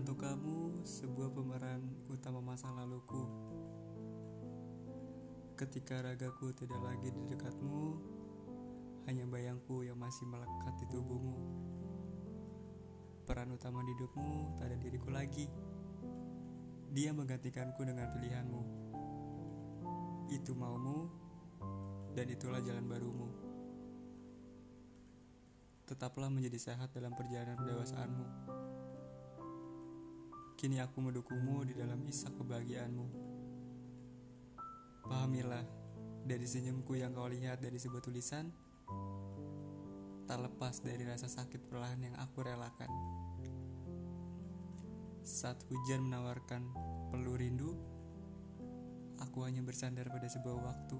Untuk kamu, sebuah pemeran utama masa laluku. Ketika ragaku tidak lagi di dekatmu, hanya bayangku yang masih melekat di tubuhmu. Peran utama di hidupmu tak ada diriku lagi. Dia menggantikanku dengan pilihanmu. Itu maumu, dan itulah jalan barumu. Tetaplah menjadi sehat dalam perjalanan pendewasaanmu. Kini aku mendukungmu di dalam isak kebahagiaanmu. Pahamilah, dari senyumku yang kau lihat dari sebuah tulisan, tak lepas dari rasa sakit perlahan yang aku relakan. Saat hujan menawarkan peluh rindu, aku hanya bersandar pada sebuah waktu.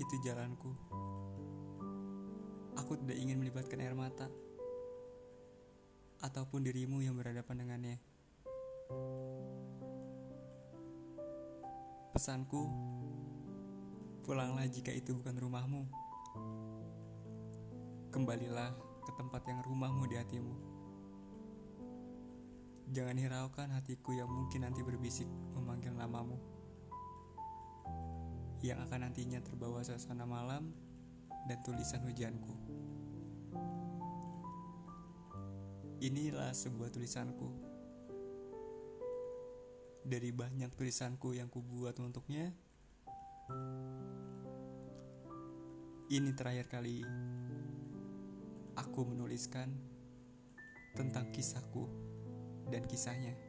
Itu jalanku. Aku tidak ingin melibatkan air mata ataupun dirimu yang berhadapan dengannya. Pesanku, pulanglah jika itu bukan rumahmu. Kembalilah ke tempat yang rumahmu di hatimu. Jangan hiraukan hatiku yang mungkin nanti berbisik memanggil namamu. Yang akan nantinya terbawa suasana malam dan tulisan hujanku. Inilah sebuah tulisanku. Dari banyak tulisanku yang kubuat untuknya, ini terakhir kali aku menuliskan tentang kisahku dan kisahnya.